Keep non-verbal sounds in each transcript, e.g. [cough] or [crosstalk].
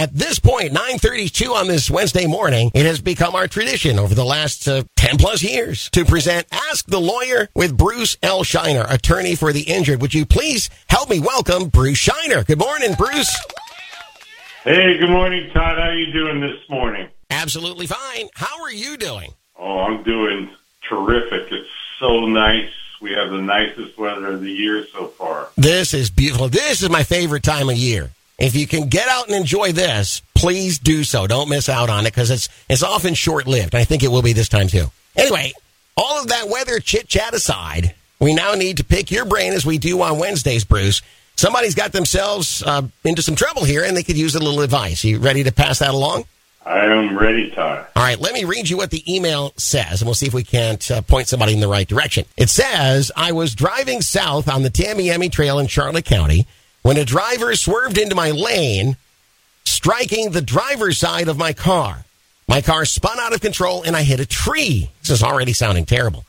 at this point, 932 on this Wednesday morning, it has become our tradition over the last uh, 10 plus years to present Ask the Lawyer with Bruce L. Scheiner, attorney for the injured. Would you please help me welcome Bruce Scheiner? Good morning, Bruce. Hey, good morning, Todd. How are you doing this morning? Absolutely fine. How are you doing? Oh, I'm doing terrific. It's so nice. We have the nicest weather of the year so far. This is beautiful. This is my favorite time of year. If you can get out and enjoy this, please do so. Don't miss out on it because it's it's often short lived. I think it will be this time too. Anyway, all of that weather chit chat aside, we now need to pick your brain as we do on Wednesdays, Bruce. Somebody's got themselves uh, into some trouble here, and they could use a little advice. You ready to pass that along? I am ready, Todd. All right, let me read you what the email says, and we'll see if we can't uh, point somebody in the right direction. It says, I was driving south on the Tamiami Trail in Charlotte County when a driver swerved into my lane, striking the driver's side of my car. My car spun out of control and I hit a tree. This is already sounding terrible.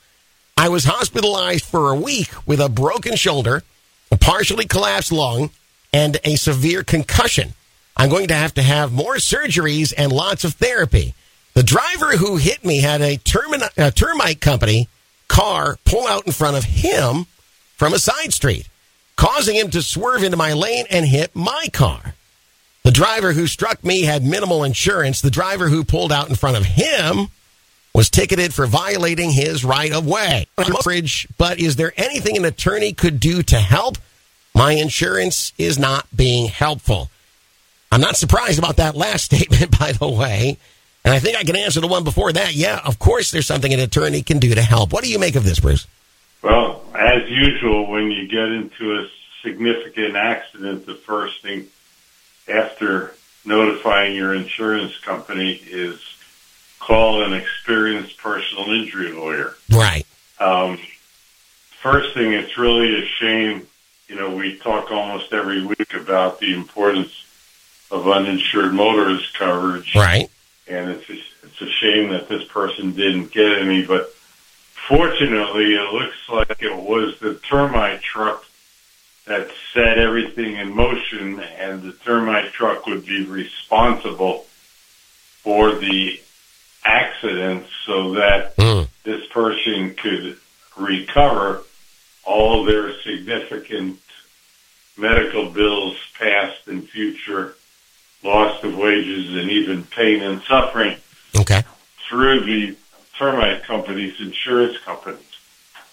I was hospitalized for a week with a broken shoulder, a partially collapsed lung, and a severe concussion. I'm going to have to have more surgeries and lots of therapy. The driver who hit me had a, termini- a termite company car pull out in front of him from a side street, causing him to swerve into my lane and hit my car. The driver who struck me had minimal insurance. The driver who pulled out in front of him was ticketed for violating his right of way. But is there anything an attorney could do to help? My insurance is not being helpful. I'm not surprised about that last [laughs] statement, by the way. And I think I can answer the one before that. Yeah, of course, there's something an attorney can do to help. What do you make of this, Bruce? Well, as usual, when you get into a significant accident, the first thing after notifying your insurance company is call an experienced personal injury lawyer. Right. Um, first thing, it's really a shame. You know, we talk almost every week about the importance of uninsured motorist coverage. Right. And it's a, it's a shame that this person didn't get any, but fortunately, it looks like it was the termite truck that set everything in motion, and the termite truck would be responsible for the accident so that Mm. this person could recover all their significant medical bills, past and future, loss of wages, and even pain and suffering Okay. through the termite company's insurance companies.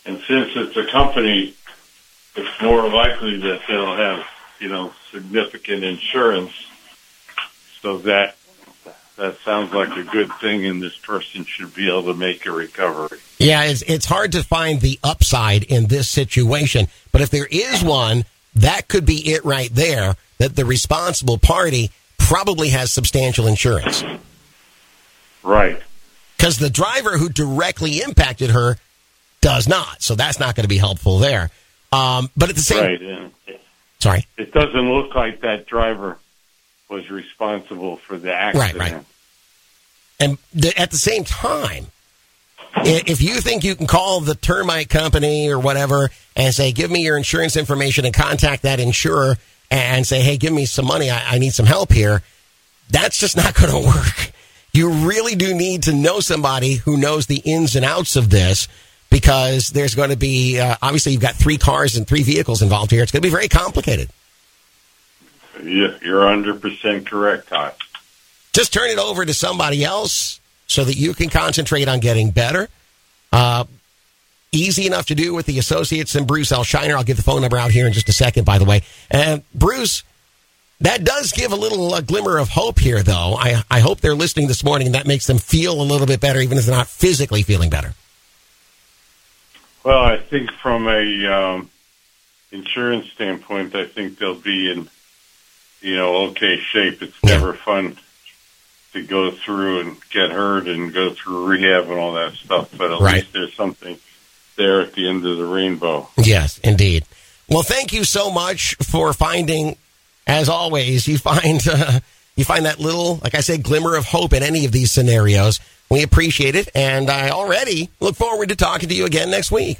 And since it's a company, it's more likely that they'll have, you know, significant insurance. So that that sounds like a good thing, and this person should be able to make a recovery. Yeah, it's, it's hard to find the upside in this situation. But if there is one, that could be it right there that the responsible party probably has substantial insurance. Right. Because the driver who directly impacted her does not. So that's not going to be helpful there. Um, but at the same Right. And sorry. it doesn't look like that driver was responsible for the accident. right. And th- at the same time, if you think you can call the termite company or whatever and say, give me your insurance information and contact that insurer and say, hey, give me some money. I, I need some help here. That's just not going [laughs] to work. You really do need to know somebody who knows the ins and outs of this because there's going to be, uh, obviously, you've got three cars and three vehicles involved here. It's going to be very complicated. Yeah, you're 100% correct, Todd. just turn it over to somebody else so that you can concentrate on getting better. Uh, easy enough to do with the associates and Bruce L. Scheiner. I'll give the phone number out here in just a second, by the way. And Bruce, that does give a little uh, glimmer of hope here, though. I, I hope they're listening this morning and that makes them feel a little bit better, even if they're not physically feeling better. Well, I think from a um, insurance standpoint, I think they'll be in, you know, okay shape. It's Yeah. never fun to go through and get hurt and go through rehab and all that stuff, but at Right. least there's something there at the end of the rainbow. Yes, indeed. Well, thank you so much for finding, as always, you find [laughs] uh, you find that little, like I said, glimmer of hope in any of these scenarios. We appreciate it, and I already look forward to talking to you again next week.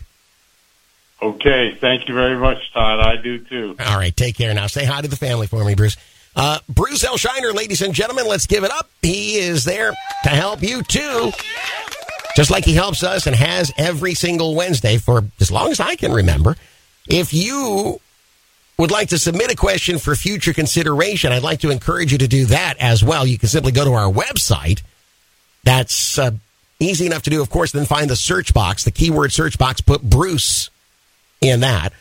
Okay, thank you very much, Todd. I do too. All right, take care now. Say hi to the family for me, Bruce. Uh, Bruce L. Scheiner, ladies and gentlemen, let's give it up. He is there to help you too. Just like he helps us and has every single Wednesday for as long as I can remember. If you would like to submit a question for future consideration, I'd like to encourage you to do that as well. You can simply go to our website. That's uh, easy enough to do, of course, then find the search box, the keyword search box, put Bruce in that.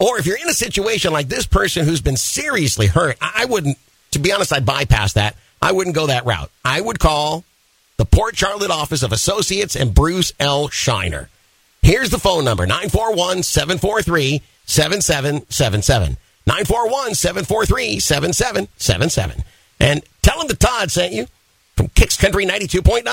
Or if you're in a situation like this person who's been seriously hurt, I wouldn't, to be honest, I'd bypass that. I wouldn't go that route. I would call the Port Charlotte office of Associates and Bruce L. Scheiner. Here's the phone number 941 743 7777. 941 743 7777. And tell them that Todd sent you from Kicks Country 92.9.